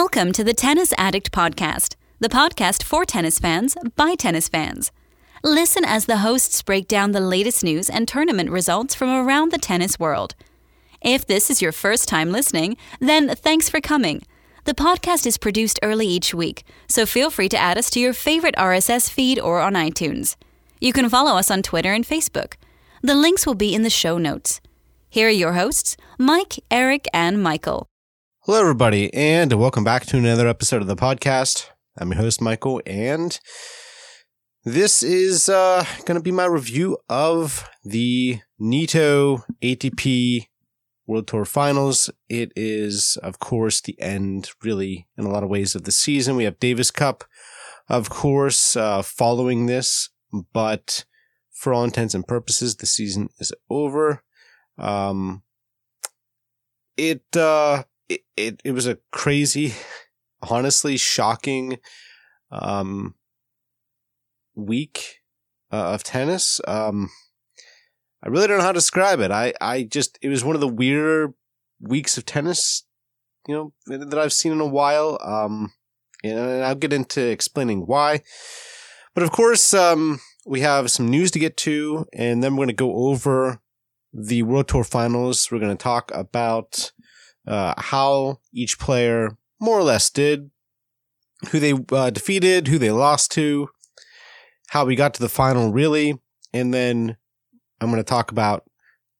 Welcome to the Tennis Addict Podcast, the podcast for tennis fans by tennis fans. Listen as the hosts break down the latest news and tournament results from around the tennis world. If this is your first time listening, then thanks for coming. The podcast is produced early each week, so feel free to add us to your favorite RSS feed or on iTunes. You can follow us on Twitter and Facebook. The links will be in the show notes. Here are your hosts, Mike, Eric, and Michael. Hello, everybody, and welcome back to another episode of the podcast. I'm your host, Michael, and this is uh, going to be my review of the Nitto ATP World Tour Finals. It is, of course, the end, really, in a lot of ways, of the season. We have Davis Cup, of course, uh, following this, but for all intents and purposes, the season is over. Um, it, uh, it, it, was a crazy, honestly shocking, um, week uh, of tennis. Um, I really don't know how to describe it. I, I just, it was one of the weirder weeks of tennis, you know, that I've seen in a while. Um, and I'll get into explaining why. But of course, um, we have some news to get to, and then we're going to go over the World Tour finals. We're going to talk about uh, how each player more or less did, who they uh, defeated, who they lost to, how we got to the final really, and then I'm going to talk about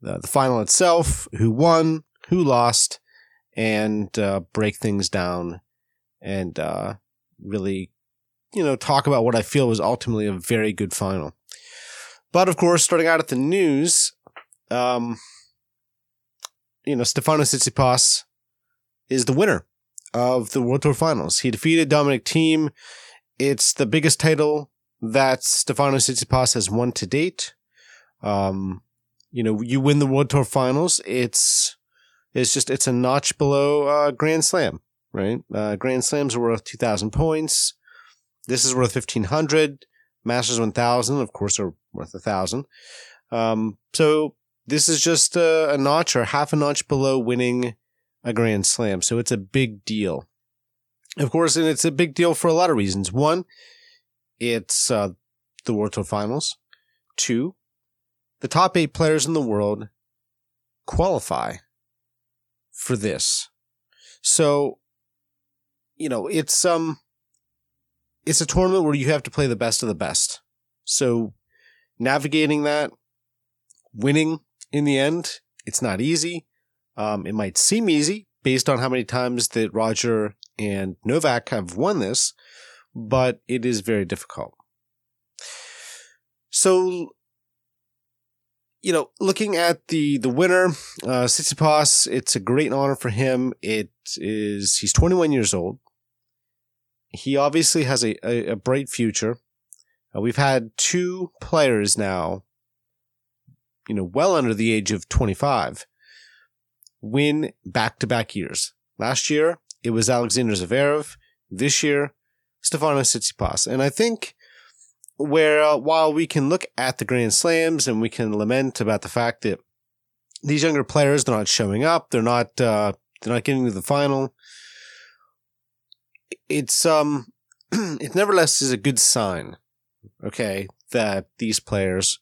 the, the, final itself, who won, who lost, and uh, break things down and uh, really, you know, talk about what I feel was ultimately a very good final. But of course, starting out at the news, um, you know, Stefano Tsitsipas is the winner of the World Tour Finals. He defeated Dominic Thiem. It's the biggest title that Stefano Tsitsipas has won to date. Um, you know, you win the World Tour Finals. It's it's just it's a notch below uh, Grand Slam, right? Uh, Grand Slams are worth two thousand points. This is worth fifteen hundred. Masters one thousand, of course, are worth a thousand. Um, so this is just a, a notch or half a notch below winning a Grand Slam. So it's a big deal. Of course, and it's a big deal for a lot of reasons. One, it's uh, the World Tour Finals. Two, the top eight players in the world qualify for this. So, you know, it's um it's a tournament where you have to play the best of the best. So, navigating that, winning in the end, it's not easy. Um, it might seem easy based on how many times that Roger and Novak have won this, but it is very difficult. So, you know, looking at the the winner, uh, Tsitsipas, it's a great honor for him. It is he's 21 years old. He obviously has a, a, a bright future. Uh, we've had two players now you know, well under the age of 25, win back to back years. Last year, it was Alexander Zverev. This year, Stefano Tsitsipas. And I think where, uh, while we can look at the Grand Slams and we can lament about the fact that these younger players, they're not showing up, they're not, uh, they're not getting to the final. It's, um, it nevertheless is a good sign, okay, that these players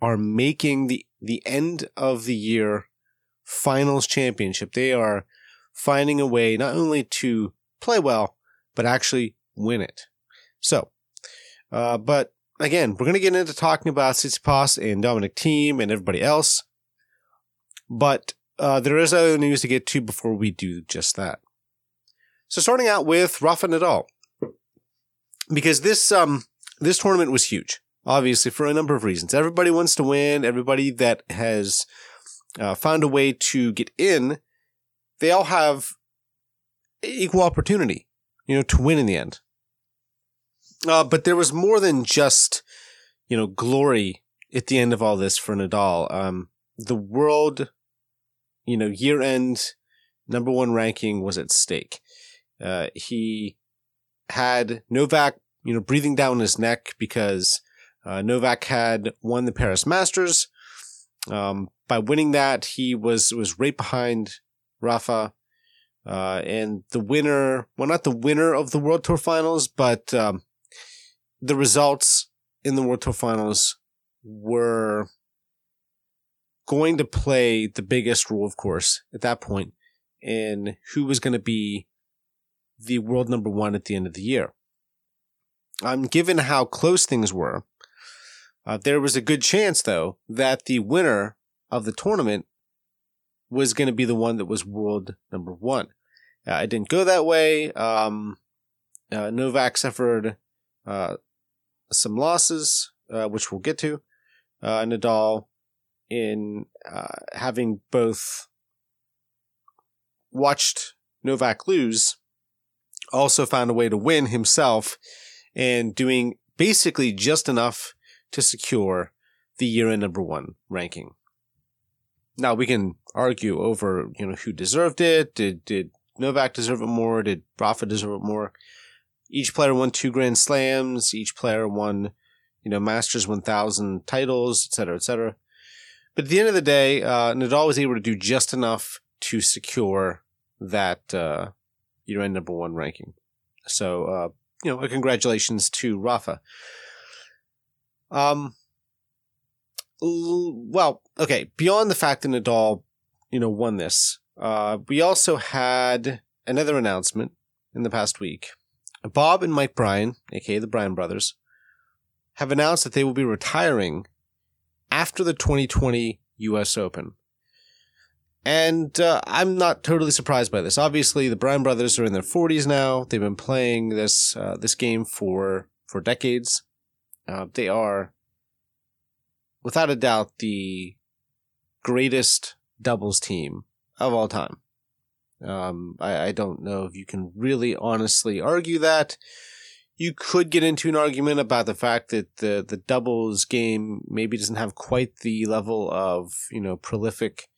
are making the the end of the year finals championship. They are finding a way not only to play well, but actually win it. So, uh, but again, we're going to get into talking about Tsitsipas and Dominic Thiem and everybody else. But uh, there is other news to get to before we do just that. So starting out with Rafa Nadal, because this um this tournament was huge obviously for a number of reasons. Everybody wants to win. Everybody that has uh, found a way to get in, they all have equal opportunity, you know, to win in the end. Uh, but there was more than just, you know, glory at the end of all this for Nadal. Um, the world, you know, year end number one ranking was at stake. Uh, he had Novak, you know, breathing down his neck because uh, Novak had won the Paris Masters. Um, by winning that, he was was right behind Rafa. Uh, and the winner, well, not the winner of the World Tour Finals, but um, the results in the World Tour Finals were going to play the biggest role, of course, at that point in who was going to be the world number one at the end of the year. Um, given how close things were, uh, there was a good chance, though, that the winner of the tournament was going to be the one that was world number one. Uh, it didn't go that way. Um, uh, Novak suffered uh, some losses, uh, which we'll get to. Uh, Nadal, in uh, having both watched Novak lose, also found a way to win himself and doing basically just enough to secure the year end number one ranking. Now we can argue over, you know, who deserved it. Did, did Novak deserve it more? Did Rafa deserve it more? Each player won two Grand Slams. Each player won, you know, Masters 1000 titles, et cetera, et cetera. But at the end of the day, uh, Nadal was able to do just enough to secure that, uh, year end number one ranking. So, uh, you know, congratulations to Rafa. Um, well, okay. Beyond the fact that Nadal, you know, won this, uh, we also had another announcement in the past week. Bob and Mike Bryan, aka the Bryan brothers, have announced that they will be retiring after the 2020 U.S. Open. And uh, I'm not totally surprised by this. Obviously, the Bryan brothers are in their 40s now. They've been playing this uh, this game for for decades. Uh, they are, without a doubt, the greatest doubles team of all time. Um, I, I don't know if you can really honestly argue that. You could get into an argument about the fact that the the doubles game maybe doesn't have quite the level of you know prolific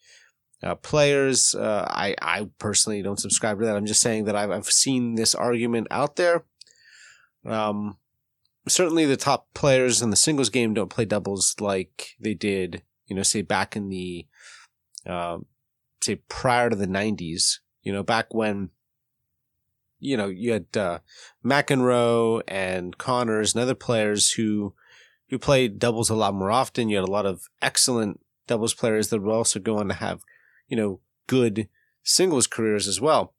uh, players. Uh, I I personally don't subscribe to that. I'm just saying that I've I've seen this argument out there. Um, certainly the top players in the singles game don't play doubles like they did, you know, say back in the, uh, say prior to the '90s. You know, back when. You know, you had uh, McEnroe and Connors and other players who who played doubles a lot more often. You had a lot of excellent doubles players that were also going to have you know, good singles careers as well.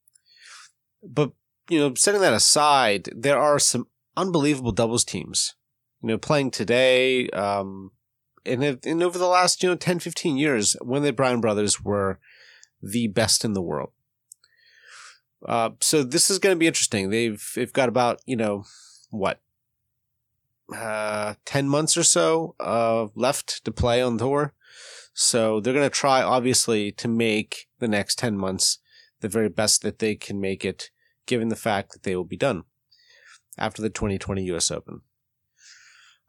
But, you know, setting that aside, there are some unbelievable doubles teams, you know, playing today, um, and, and over the last, you know, 10, 15 years when the Bryan brothers were the best in the world. Uh, so this is going to be interesting. They've, they've got about, you know, what, uh, 10 months or so, uh, left to play on tour. So they're going to try, obviously, to make the next 10 months the very best that they can make it, given the fact that they will be done after the 2020 US Open.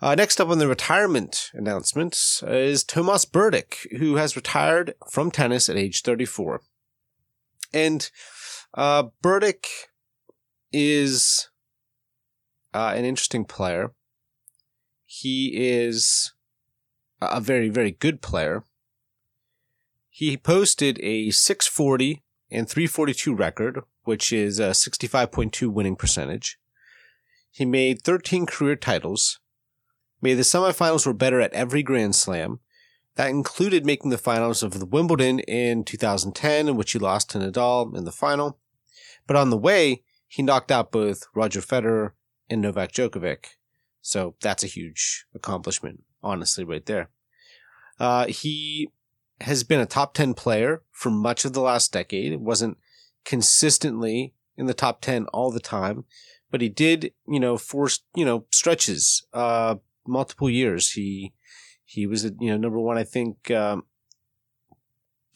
Uh, next up on the retirement announcements is Tomas Berdych, who has retired from tennis at age 34. And uh, Berdych is uh, an interesting player. He is a very, very good player. He posted a 640 and 342 record, which is a 65.2 winning percentage. He made 13 career titles, made the semifinals were better at every Grand Slam. That included making the finals of the Wimbledon in 2010, in which he lost to Nadal in the final. But on the way, he knocked out both Roger Federer and Novak Djokovic. So that's a huge accomplishment, honestly, right there. Uh, he has been a top 10 player for much of the last decade. Wasn't consistently in the top 10 all the time, but he did, you know, force, you know, stretches, uh, multiple years. He, he was, you know, number one, I think, um,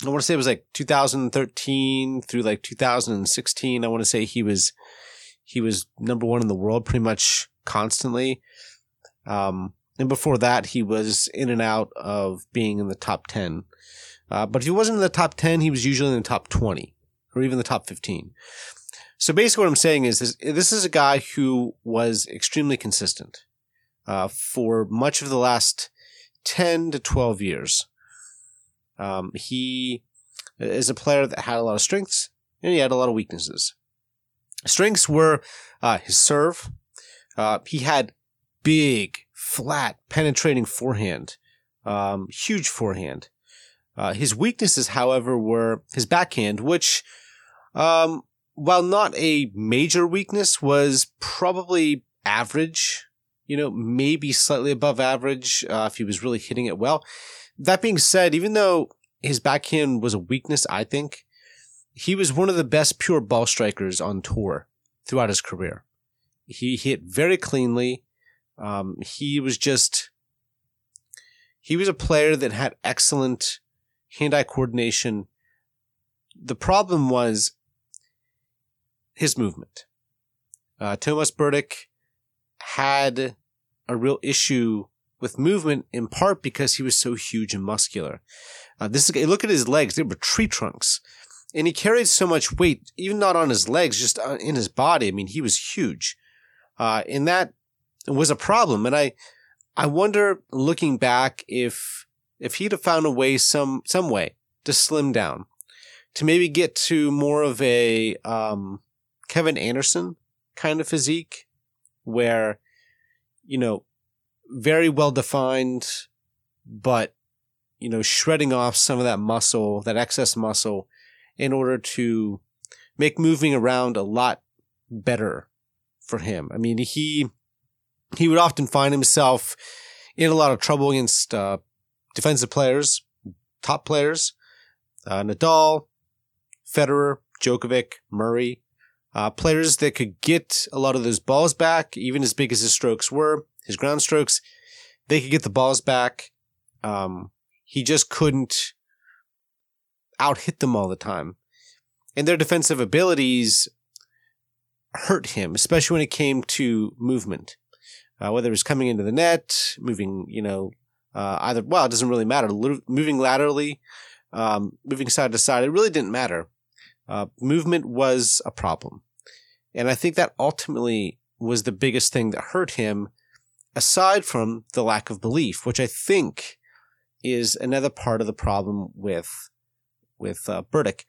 I want to say it was like 2013 through like 2016. I want to say he was, he was number one in the world pretty much constantly. Um, and before that, he was in and out of being in the top 10. Uh, but if he wasn't in the top 10, he was usually in the top 20 or even the top 15. So basically what I'm saying is this, this is a guy who was extremely consistent, uh, for much of the last 10 to 12 years. Um, he is a player that had a lot of strengths and he had a lot of weaknesses. Strengths were uh, his serve. Uh, he had big, flat, penetrating forehand, um, huge forehand. Uh, his weaknesses, however, were his backhand, which, um, while not a major weakness, was probably average. You know, maybe slightly above average uh, if he was really hitting it well. That being said, even though his backhand was a weakness, I think he was one of the best pure ball strikers on tour throughout his career. He hit very cleanly. Um, he was just, he was a player that had excellent hand eye coordination. The problem was his movement. Uh, Tomas Berdych had a real issue with movement in part because he was so huge and muscular. Uh, this is, look at his legs. They were tree trunks and he carried so much weight, even not on his legs, just uh, in his body. I mean, he was huge. Uh, and that was a problem. And I, I wonder looking back if, if he'd have found a way, some, some way to slim down, to maybe get to more of a, um, Kevin Anderson kind of physique where, you know, very well defined, but, you know, shredding off some of that muscle, that excess muscle in order to make moving around a lot better for him. I mean, he, he would often find himself in a lot of trouble against, uh, defensive players, top players, uh, Nadal, Federer, Djokovic, Murray, uh, players that could get a lot of those balls back, even as big as his strokes were, his ground strokes, they could get the balls back. Um, he just couldn't out hit them all the time. And their defensive abilities hurt him, especially when it came to movement. Uh, whether it was coming into the net, moving, you know, uh, either, well, it doesn't really matter. moving laterally, um, moving side to side, it really didn't matter. Uh, movement was a problem. And I think that ultimately was the biggest thing that hurt him, aside from the lack of belief, which I think is another part of the problem with with uh, Berdych,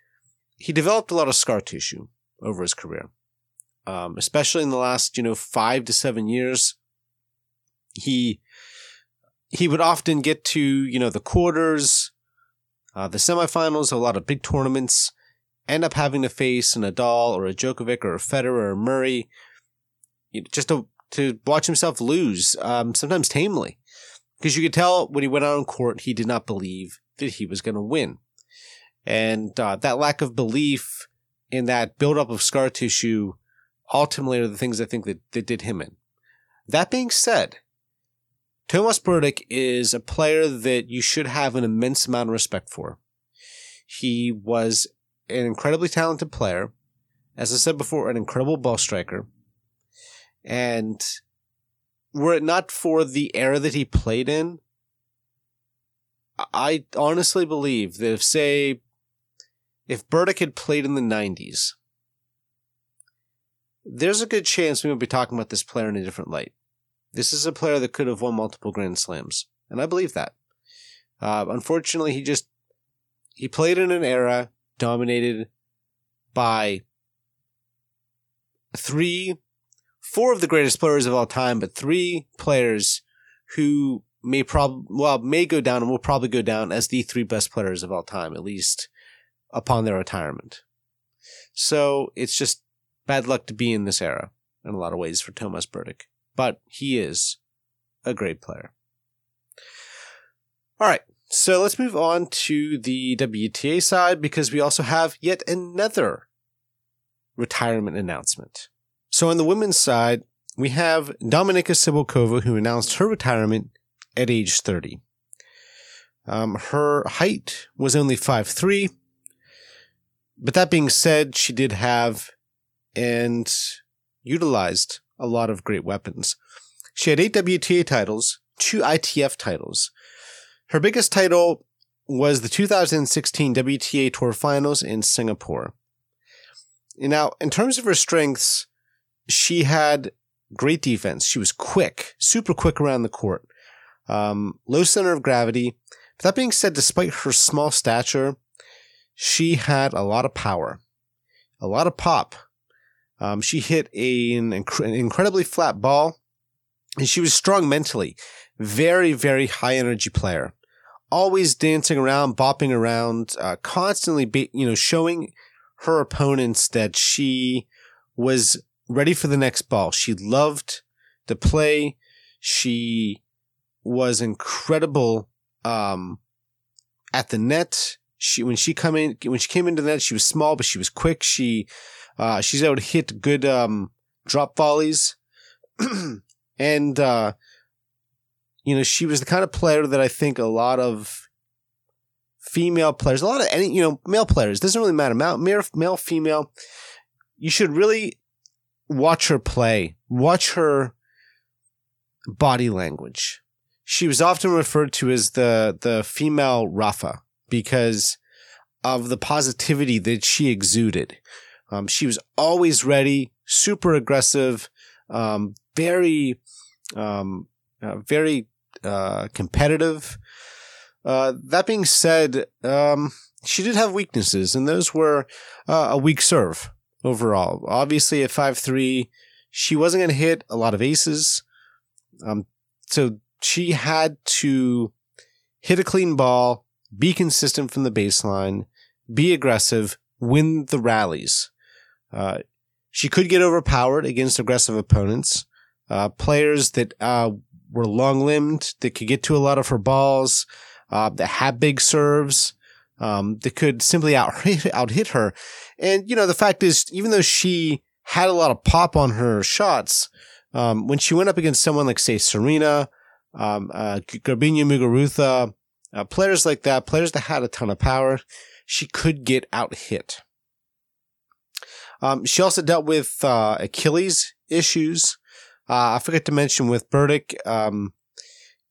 he developed a lot of scar tissue over his career, um, especially in the last you know five to seven years. He he would often get to you know the quarters, uh, the semifinals, a lot of big tournaments, end up having to face a Nadal or a Djokovic or a Federer or a Murray, just to to watch himself lose, um, sometimes tamely, because you could tell when he went out on court he did not believe that he was going to win. And uh, that lack of belief in that buildup of scar tissue ultimately are the things I think that, that did him in. That being said, Tomas Berdych is a player that you should have an immense amount of respect for. He was an incredibly talented player. As I said before, an incredible ball striker. And were it not for the era that he played in, I honestly believe that if, say, if Berdych had played in the 90s, there's a good chance we would be talking about this player in a different light. This is a player that could have won multiple Grand Slams, and I believe that. Uh, unfortunately, he just he played in an era dominated by three, four of the greatest players of all time, but three players who may prob well may go down and will probably go down as the three best players of all time, at least upon their retirement. So it's just bad luck to be in this era in a lot of ways for Tomas Berdych. But he is a great player. All right. So let's move on to the WTA side because we also have yet another retirement announcement. So on the women's side, we have Dominika Cibulkova who announced her retirement at age 30. Um, her height was only 5'3", but that being said, she did have and utilized a lot of great weapons. She had eight WTA titles, two ITF titles. Her biggest title was the 2016 WTA Tour Finals in Singapore. Now, in terms of her strengths, she had great defense. She was quick, super quick around the court, um, low center of gravity. But that being said, despite her small stature, she had a lot of power. a lot of pop. Um, she hit an, inc- an incredibly flat ball, and she was strong mentally. Very, very high energy player. Always dancing around, bopping around, uh, constantly, be, you know, showing her opponents that she was ready for the next ball. She loved to play. She was incredible um, at the net. She when she come in when she came into the net, she was small, but she was quick. She uh, she's able to hit good um, drop volleys, and uh, you know she was the kind of player that I think a lot of female players, a lot of any you know male players doesn't really matter male male female. You should really watch her play, watch her body language. She was often referred to as the the female Rafa because of the positivity that she exuded. Um, she was always ready, super aggressive, um, very, um, uh, very uh, competitive. Uh, that being said, um, she did have weaknesses, and those were uh, a weak serve overall. Obviously, at five three, she wasn't going to hit a lot of aces. Um, so she had to hit a clean ball, be consistent from the baseline, be aggressive, win the rallies. Uh, she could get overpowered against aggressive opponents, uh, players that uh, were long limbed, that could get to a lot of her balls, uh, that had big serves, um, that could simply out out hit her. And you know, the fact is, even though she had a lot of pop on her shots, um, when she went up against someone like, say, Serena, um, uh, Garbiñe Muguruza, uh, players like that, players that had a ton of power, she could get out hit. Um, she also dealt with uh, Achilles issues. Uh, I forgot to mention with Berdych, um,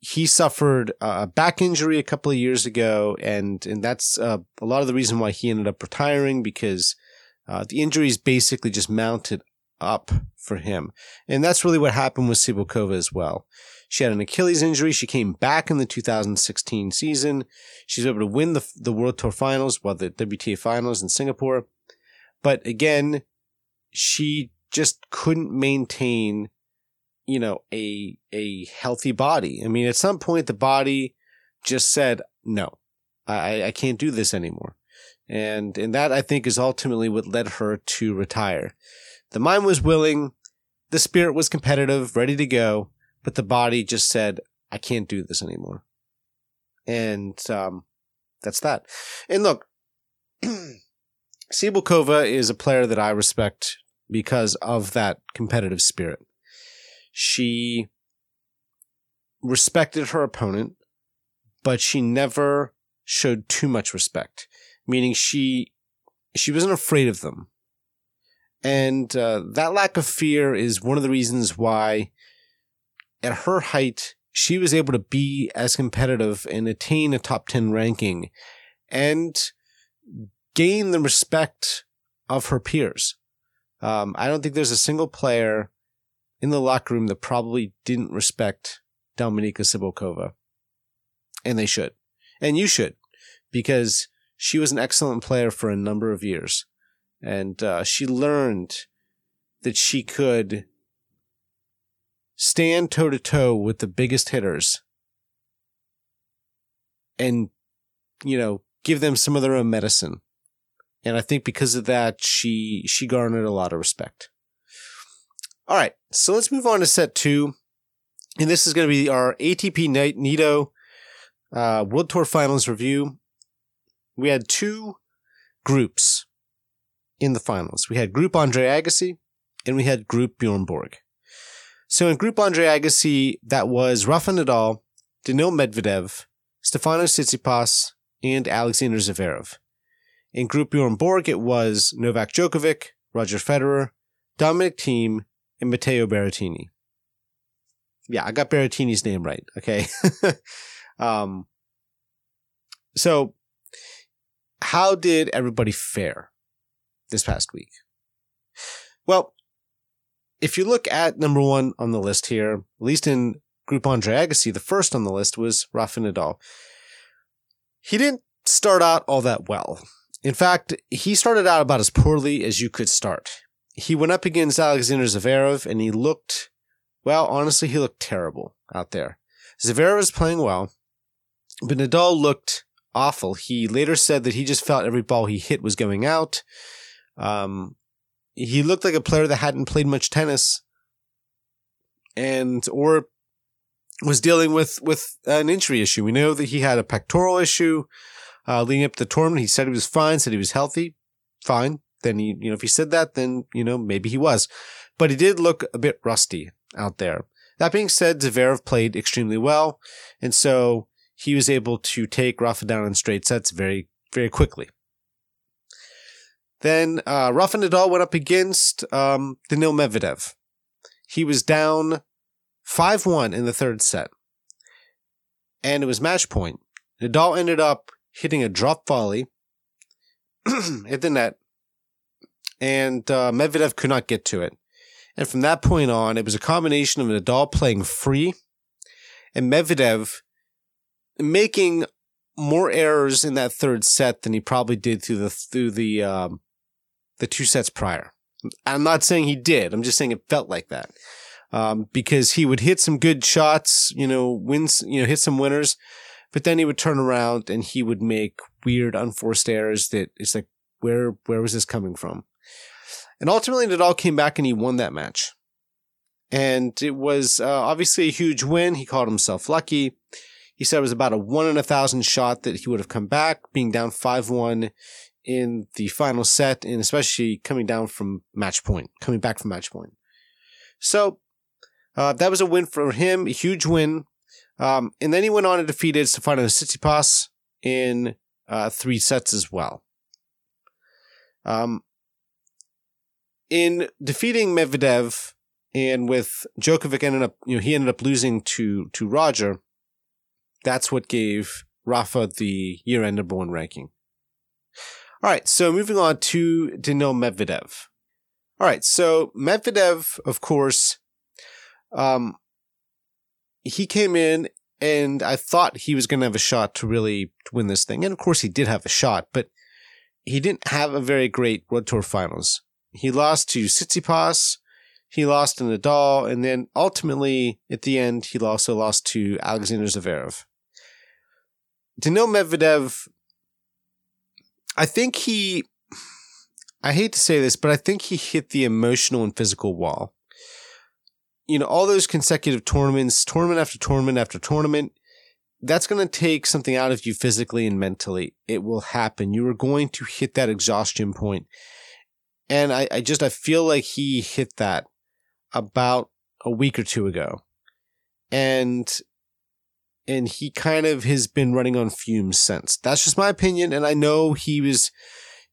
he suffered a back injury a couple of years ago, and and that's uh, a lot of the reason why he ended up retiring because uh, the injuries basically just mounted up for him. And that's really what happened with Cibulkova as well. She had an Achilles injury. She came back in the 2016 season. She's able to win the, the World Tour finals, well, the WTA finals in Singapore. But again, she just couldn't maintain, you know, a, a healthy body. I mean, at some point, the body just said, no, I, I can't do this anymore. And, and that I think is ultimately what led her to retire. The mind was willing, the spirit was competitive, ready to go, but the body just said, I can't do this anymore. And um, that's that. And look, Cibulkova is a player that I respect because of that competitive spirit. She respected her opponent, but she never showed too much respect, meaning she she wasn't afraid of them. And uh, that lack of fear is one of the reasons why, at her height, she was able to be as competitive and attain a top 10 ranking and gain the respect of her peers. Um, I don't think there's a single player in the locker room that probably didn't respect Dominika Cibulkova. And they should. And you should, because she was an excellent player for a number of years and uh, she learned that she could stand toe to toe with the biggest hitters and you know give them some of their own medicine and i think because of that she she garnered a lot of respect all right so let's move on to set two and this is going to be our atp nitto uh, world tour finals review we had two groups in the finals. We had Group Andre Agassi and we had Group Bjorn Borg. So in Group Andre Agassi, that was Rafa Nadal, Daniil Medvedev, Stefano Tsitsipas, and Alexander Zverev. In Group Bjorn Borg, it was Novak Djokovic, Roger Federer, Dominic Thiem, and Matteo Berrettini. Yeah, I got Berrettini's name right. Okay. um, so how did everybody fare? this past week? Well, if you look at number one on the list here, at least in Group Andre Agassi, the first on the list was Rafa Nadal. He didn't start out all that well. In fact, he started out about as poorly as you could start. He went up against Alexander Zverev and he looked, well, honestly, he looked terrible out there. Zverev was playing well, but Nadal looked awful. He later said that he just felt every ball he hit was going out. Um, he looked like a player that hadn't played much tennis and or was dealing with with an injury issue. We know that he had a pectoral issue uh, leading up to the tournament. He said he was fine, said he was healthy, fine. Then he, you know, if he said that, then you know maybe he was, but he did look a bit rusty out there. That being said, Zverev played extremely well, and so he was able to take Rafa down in straight sets very, very quickly. Then uh, Rafa Nadal went up against um, Daniil Medvedev. He was down 5 1 in the third set. And it was match point. Nadal ended up hitting a drop volley at the net, and uh, Medvedev could not get to it. And from that point on, it was a combination of Nadal playing free and Medvedev making more errors in that third set than he probably did through the through the um, the two sets prior. I'm not saying he did. I'm just saying it felt like that. Um, because he would hit some good shots, you know, wins, you know, hit some winners, but then he would turn around and he would make weird, unforced errors that it's like, where, where was this coming from? And ultimately, Nadal came back and he won that match. And it was uh, obviously a huge win. He called himself lucky. He said it was about a one in a thousand shot that he would have come back, being down 5 1 in the final set, and especially coming down from match point, coming back from match point. So uh, that was a win for him, a huge win. Um, and then he went on and defeated Stefanos Tsitsipas in uh, three sets as well. Um, in defeating Medvedev and with Djokovic ended up, you know, he ended up losing to to Roger. That's what gave Rafa the year-end number one ranking. All right, so moving on to Daniil Medvedev. All right, so Medvedev, of course, um, he came in and I thought he was going to have a shot to really win this thing. And of course, he did have a shot, but he didn't have a very great World Tour finals. He lost to Tsitsipas, he lost to Nadal, and then ultimately, at the end, he also lost to Alexander Zverev. Daniil Medvedev I think he, I hate to say this, but I think he hit the emotional and physical wall. You know, all those consecutive tournaments, tournament after tournament after tournament, that's going to take something out of you physically and mentally. It will happen. You are going to hit that exhaustion point. And I, I just, I feel like he hit that about a week or two ago. And and he kind of has been running on fumes since. That's just my opinion, and I know he was,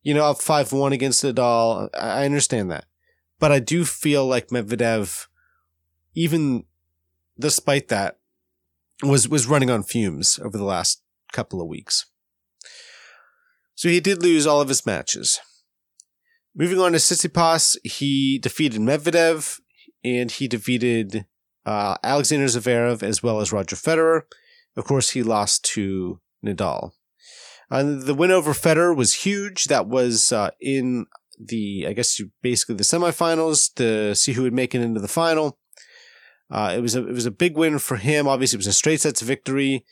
you know, up five one against Nadal. I understand that, but I do feel like Medvedev, even despite that, was was running on fumes over the last couple of weeks. So he did lose all of his matches. Moving on to Tsitsipas, he defeated Medvedev and he defeated uh, Alexander Zverev as well as Roger Federer. Of course, he lost to Nadal. Uh, the win over Federer was huge. That was uh, in the, I guess, basically the semifinals to see who would make it into the final. Uh, it was a it was a big win for him. Obviously, it was a straight sets victory.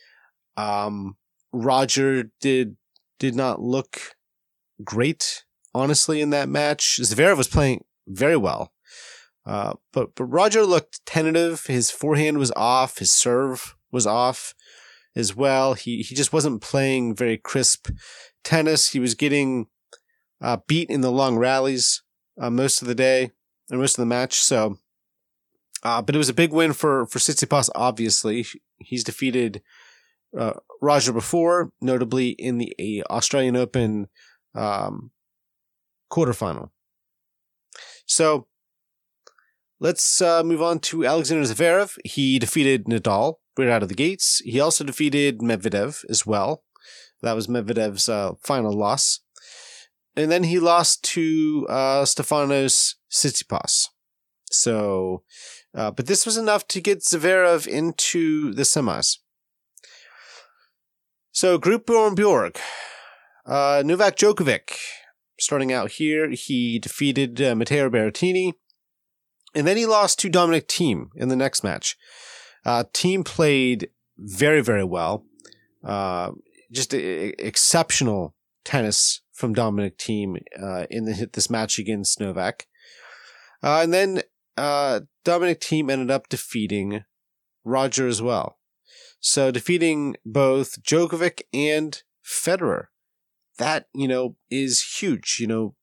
Um, Roger did did not look great, honestly, in that match. Zverev was playing very well, uh, but but Roger looked tentative. His forehand was off. His serve was off as well. He he just wasn't playing very crisp tennis. He was getting uh, beat in the long rallies uh, most of the day and most of the match. So, uh, but it was a big win for for Tsitsipas. Obviously, he's defeated uh, Roger before, notably in the Australian Open um, quarterfinal. So. Let's uh, move on to Alexander Zverev. He defeated Nadal right out of the gates. He also defeated Medvedev as well. That was Medvedev's uh, final loss. And then he lost to uh, Stefanos Tsitsipas. So, uh, but this was enough to get Zverev into the semis. So, Group Bjorn Borg. Uh, Novak Djokovic, starting out here, he defeated uh, Matteo Berrettini, and then he lost to Dominic Thiem in the next match. Uh, Thiem played very, very well. Uh, just a, a, exceptional tennis from Dominic Thiem uh, in the, this match against Novak. Uh, and then uh, Dominic Thiem ended up defeating Roger as well. So defeating both Djokovic and Federer. That, you know, is huge, you know,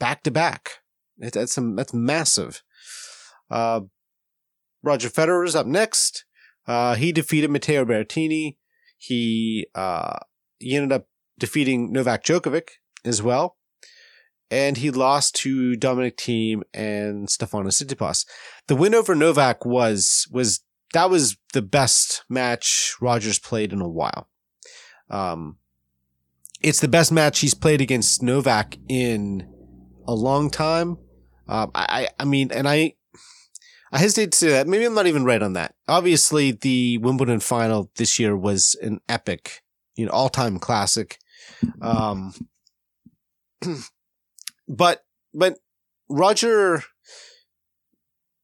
back to back. That's that's massive. Uh, Roger Federer is up next. Uh, he defeated Matteo Berrettini. He, uh, he ended up defeating Novak Djokovic as well. And he lost to Dominic Thiem and Stefanos Tsitsipas. The win over Novak was, was, that was the best match Rogers played in a while. Um, it's the best match he's played against Novak in a long time. Um, I, I mean, and I, I hesitate to say that. Maybe I'm not even right on that. Obviously, the Wimbledon final this year was an epic, you know, all time classic. Um, but, but Roger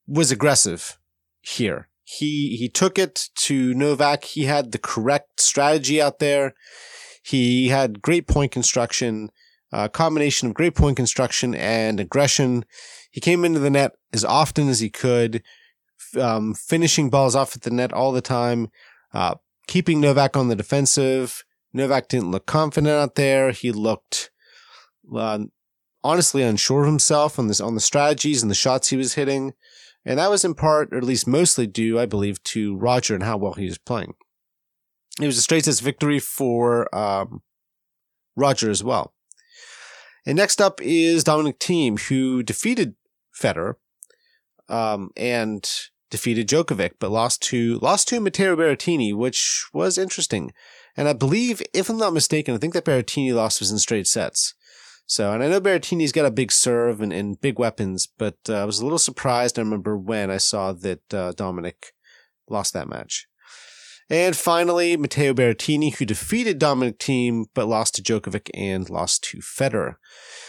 was aggressive here. He, he took it to Novak. He had the correct strategy out there. He had great point construction, a combination of great point construction and aggression. He came into the net as often as he could, um, finishing balls off at the net all the time, uh, keeping Novak on the defensive. Novak didn't look confident out there. He looked, uh, honestly unsure of himself on this, on the strategies and the shots he was hitting. And that was in part, or at least mostly due, I believe, to Roger and how well he was playing. It was a straight sets victory for um, Roger as well. And next up is Dominic Thiem, who defeated Federer, um, and defeated Djokovic, but lost to lost to Matteo Berrettini, which was interesting. And I believe, if I'm not mistaken, I think that Berrettini loss was in straight sets. So, and I know Berrettini's got a big serve and, and big weapons, but uh, I was a little surprised. I remember when I saw that uh, Dominic lost that match. And finally, Matteo Berrettini, who defeated Dominic Thiem but lost to Djokovic and lost to Federer.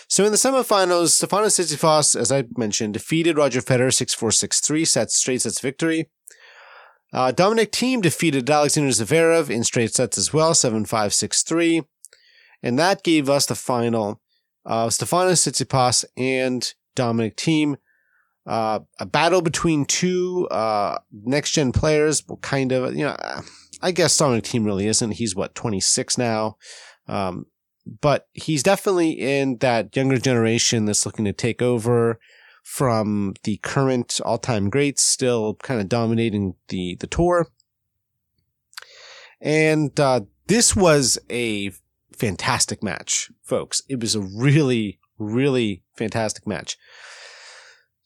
So in the semifinals, Stefanos Tsitsipas, as I mentioned, defeated Roger Federer 6-4, 6-3, sets, straight sets victory. Uh, Dominic Thiem defeated Alexander Zverev in straight sets as well, 7-5, 6-3. And that gave us the final of Stefanos Tsitsipas and Dominic Thiem. Uh, a battle between two uh, next gen players, kind of, you know, I guess Sonic Team really isn't. He's what, 26 now. Um, but he's definitely in that younger generation that's looking to take over from the current all time greats, still kind of dominating the, the tour. And, uh, this was a fantastic match, folks. It was a really, really fantastic match.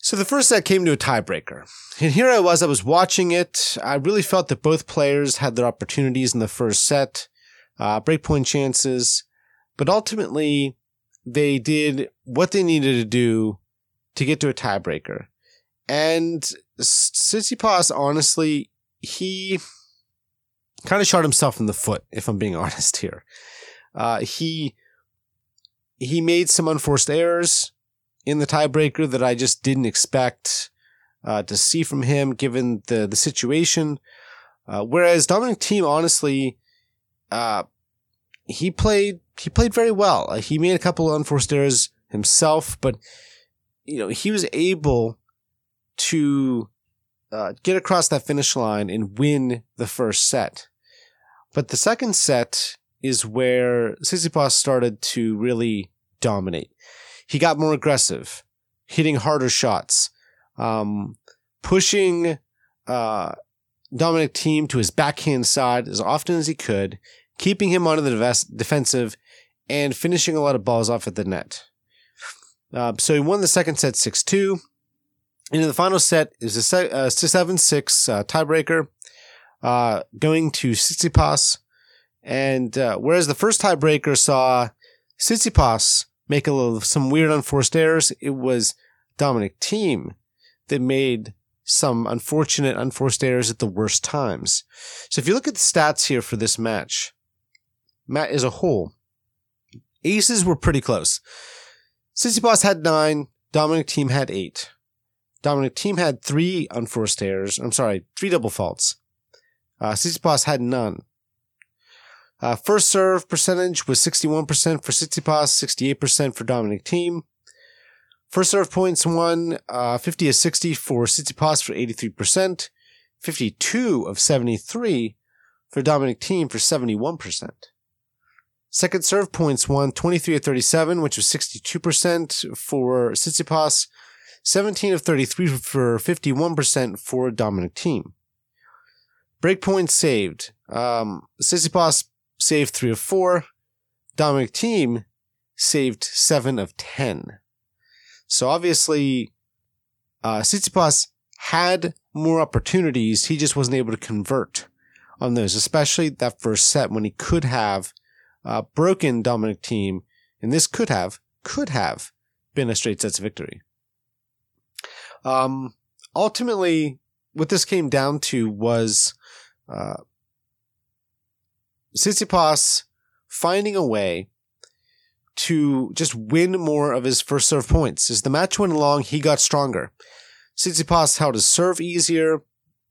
So the first set came to a tiebreaker. And here I was, I was watching it. I really felt that both players had their opportunities in the first set, uh, breakpoint chances, but ultimately they did what they needed to do to get to a tiebreaker. And Tsitsipas, honestly, he kind of shot himself in the foot, if I'm being honest here. Uh, he, he made some unforced errors in the tiebreaker that I just didn't expect uh, to see from him given the the situation. Uh, whereas Dominic Thiem, honestly, uh, he played he played very well. Uh, he made a couple of unforced errors himself, but you know he was able to uh, get across that finish line and win the first set. But the second set is where Tsitsipas started to really dominate he got more aggressive, hitting harder shots, um, pushing uh, Dominic Thiem to his backhand side as often as he could, keeping him on the defensive, and finishing a lot of balls off at the net. Uh, so he won the second set 6 2. And in the final set is a 7 6 uh, tiebreaker, uh, going to Tsitsipas. And uh, whereas the first tiebreaker saw Tsitsipas make a little, some weird unforced errors. It was Dominic Thiem that made some unfortunate unforced errors at the worst times. So if you look at the stats here for this match, Matt as a whole, Aces were pretty close. Tsitsipas had nine. Dominic Thiem had eight. Dominic Thiem had three unforced errors. I'm sorry, three double faults. Uh, Tsitsipas had none. Uh, first serve percentage was 61% for Tsitsipas, 68% for Dominic Thiem. First serve points won, uh, 50 of 60 for Tsitsipas for 83%, 52 of 73 for Dominic Thiem for 71%. Second serve points won 23 of 37, which was 62% for Tsitsipas, 17 of 33 for 51% for Dominic Thiem. Break points saved. Um, Tsitsipas saved 3 of 4. Dominic Thiem saved 7 of 10. So obviously, uh, Tsitsipas had more opportunities. He just wasn't able to convert on those, especially that first set when he could have uh, broken Dominic Thiem, and this could have could have been a straight sets victory. Um, ultimately, what this came down to was uh, Tsitsipas finding a way to just win more of his first serve points. As the match went along, he got stronger. Tsitsipas held his serve easier,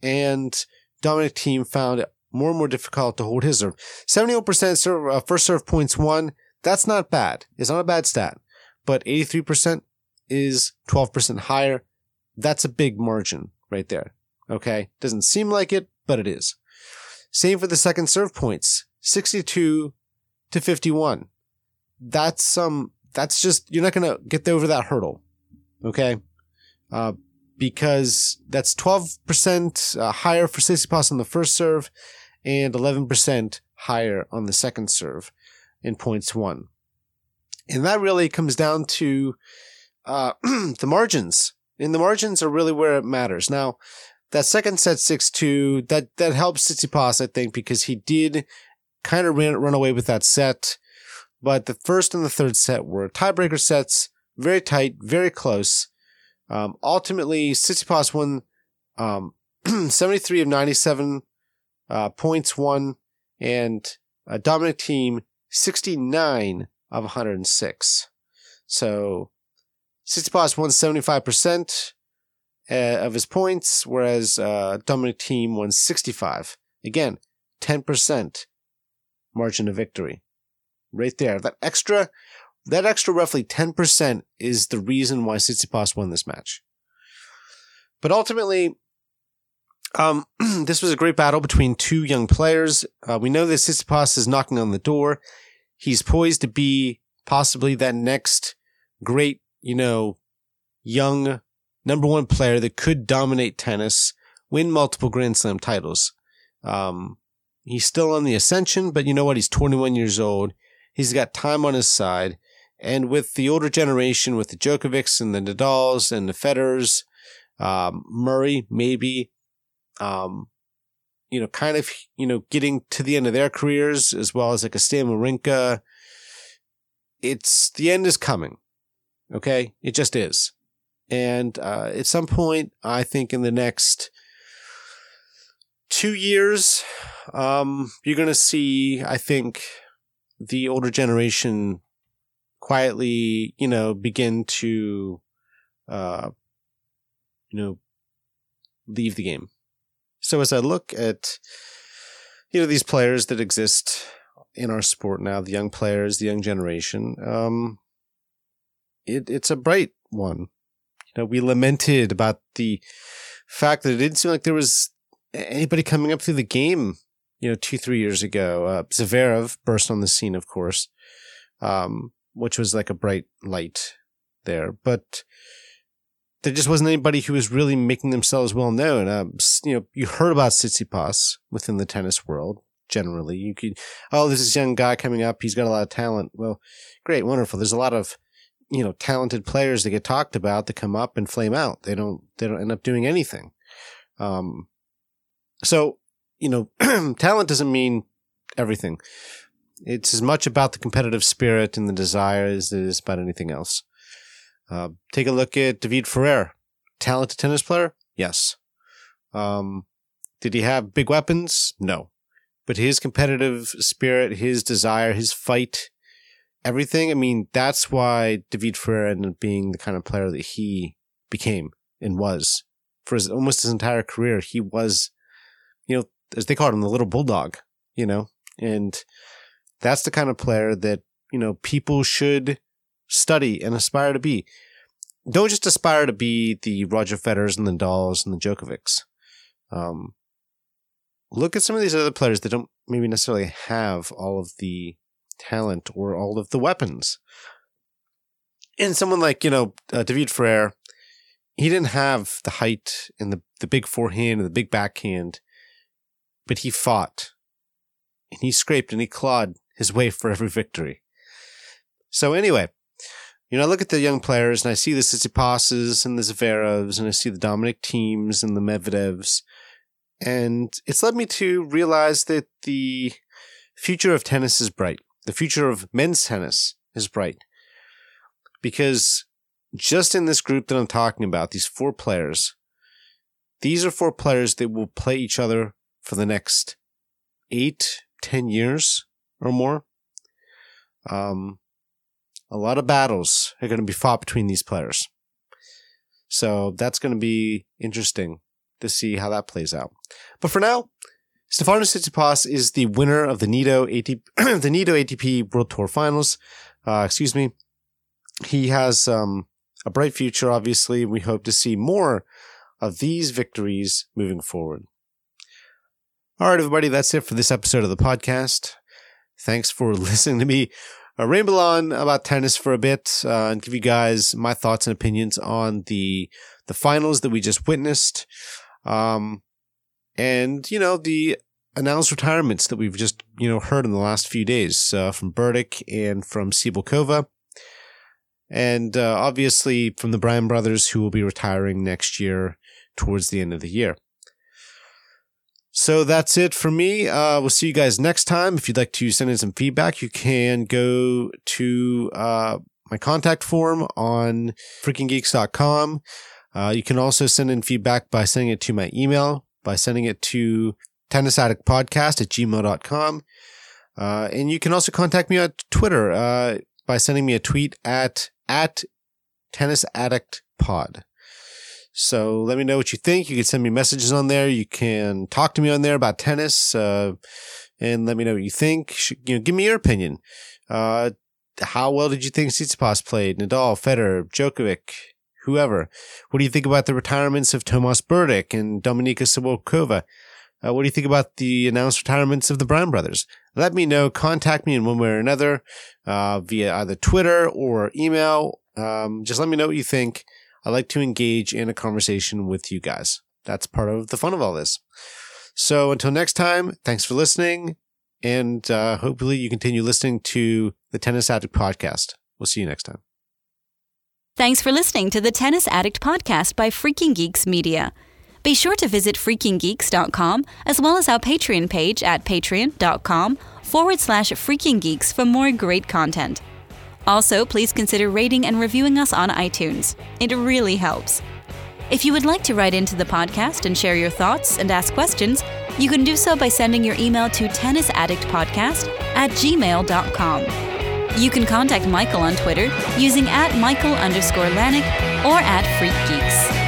and Dominic Thiem found it more and more difficult to hold his serve. 71% serve, uh, first serve points won. That's not bad. It's not a bad stat. But 83% is 12% higher. That's a big margin right there. Okay. Doesn't seem like it, but it is. Same for the second serve points. 62 to 51. That's um that's just you're not going to get over that hurdle. Okay? Uh because that's 12% uh, higher for Tsitsipas on the first serve and 11% higher on the second serve in points won. And that really comes down to uh, the margins. And the margins are really where it matters. Now, that second set 6-2, that, that helps Tsitsipas, I think, because he did kind of ran, run away with that set. But the first and the third set were tiebreaker sets, very tight, very close. Um, ultimately, Tsitsipas won um, 73 of 97 uh, points won, and uh, Dominic Thiem 69 of 106. So Tsitsipas won 75% uh, of his points, whereas uh, Dominic Thiem won 65. Again, 10% margin of victory. Right there. That extra that extra roughly 10% is the reason why Tsitsipas won this match. But ultimately, um, this was a great battle between two young players. Uh, we know that Tsitsipas is knocking on the door. He's poised to be possibly that next great, you know, young number one player that could dominate tennis, win multiple Grand Slam titles. Um, he's still on the ascension, but you know what? He's 21 years old. He's got time on his side. And with the older generation, with the Djokovics and the Nadals and the Federers, um, Murray, maybe, um, you know, kind of, you know, getting to the end of their careers as well as like a Stan Wawrinka. It's the end is coming. Okay. It just is. And, uh, at some point, I think in the next two years, um, you're going to see, I think the older generation quietly, you know, begin to, uh, you know, leave the game. So as I look at, you know, these players that exist in our sport now, the young players, the young generation, um, it, it's a bright one. You know, we lamented about the fact that it didn't seem like there was anybody coming up through the game, you know, two, three years ago. Uh, Zverev burst on the scene, of course. Um, which was like a bright light there. But there just wasn't anybody who was really making themselves well known. Um, you know, you heard about Tsitsipas within the tennis world generally. You could, oh, this is young guy coming up. He's got a lot of talent. Well, great, wonderful. There's a lot of, you know, talented players that get talked about that come up and flame out. They don't, they don't end up doing anything. Um, so, you know, talent doesn't mean everything. It's as much about the competitive spirit and the desire as it is about anything else. Uh, take a look at David Ferrer. Talented tennis player? Yes. Um, did he have big weapons? No. But his competitive spirit, his desire, his fight, everything. I mean, that's why David Ferrer ended up being the kind of player that he became and was for his almost his entire career. He was, you know, as they called him, the little bulldog, you know, and that's the kind of player that, you know, people should study and aspire to be. Don't just aspire to be the Roger Federers and the Nadals and the Djokovics. Um, look at some of these other players that don't maybe necessarily have all of the talent or all of the weapons. And someone like, you know, uh, David Ferrer, he didn't have the height and the, the big forehand and the big backhand, but he fought and he scraped and he clawed his way for every victory. So anyway, you know, I look at the young players and I see the Tsitsipas's and the Zverevs and I see the Dominic Thiems and the Medvedevs. And it's led me to realize that the future of tennis is bright. The future of men's tennis is bright. Because just in this group that I'm talking about, these four players, these are four players that will play each other for the next eight, ten years or more. Um, a lot of battles are going to be fought between these players. So that's going to be interesting to see how that plays out. But for now, Stefanos Tsitsipas is the winner of the Nitto ATP, the ATP World Tour Finals. Uh, excuse me. He has um, a bright future, obviously. We hope to see more of these victories moving forward. All right, everybody, that's it for this episode of the podcast. Thanks for listening to me uh, ramble on about tennis for a bit uh, and give you guys my thoughts and opinions on the the finals that we just witnessed, um, and you know the announced retirements that we've just you know heard in the last few days uh, from Berdych and from Cibulkova, and uh, obviously from the Bryan brothers who will be retiring next year towards the end of the year. So that's it for me. Uh, we'll see you guys next time. If you'd like to send in some feedback, you can go to uh, my contact form on freakinggeeks.com. Uh, you can also send in feedback by sending it to my email, by sending it to tennisaddictpodcast at gmail.com. Uh, and you can also contact me on Twitter uh, by sending me a tweet at, at tennisaddictpod. So let me know what you think. You can send me messages on there. You can talk to me on there about tennis, uh, and let me know what you think. You know, give me your opinion. Uh, how well did you think Tsitsipas played? Nadal, Federer, Djokovic, whoever. What do you think about the retirements of Tomas Berdych and Dominika Cibulkova? Uh, what do you think about the announced retirements of the Bryan brothers? Let me know. Contact me in one way or another uh, via either Twitter or email. Um, just let me know what you think. I like to engage in a conversation with you guys. That's part of the fun of all this. So until next time, thanks for listening. And uh, hopefully you continue listening to the Tennis Addict podcast. We'll see you next time. Thanks for listening to the Tennis Addict podcast by Freaking Geeks Media. Be sure to visit freakinggeeks.com as well as our Patreon page at patreon.com forward slash freakinggeeks for more great content. Also, please consider rating and reviewing us on iTunes. It really helps. If you would like to write into the podcast and share your thoughts and ask questions, you can do so by sending your email to tennisaddictpodcast at gmail.com. You can contact Michael on Twitter using at Michael underscore Lanik or at Freak Geeks.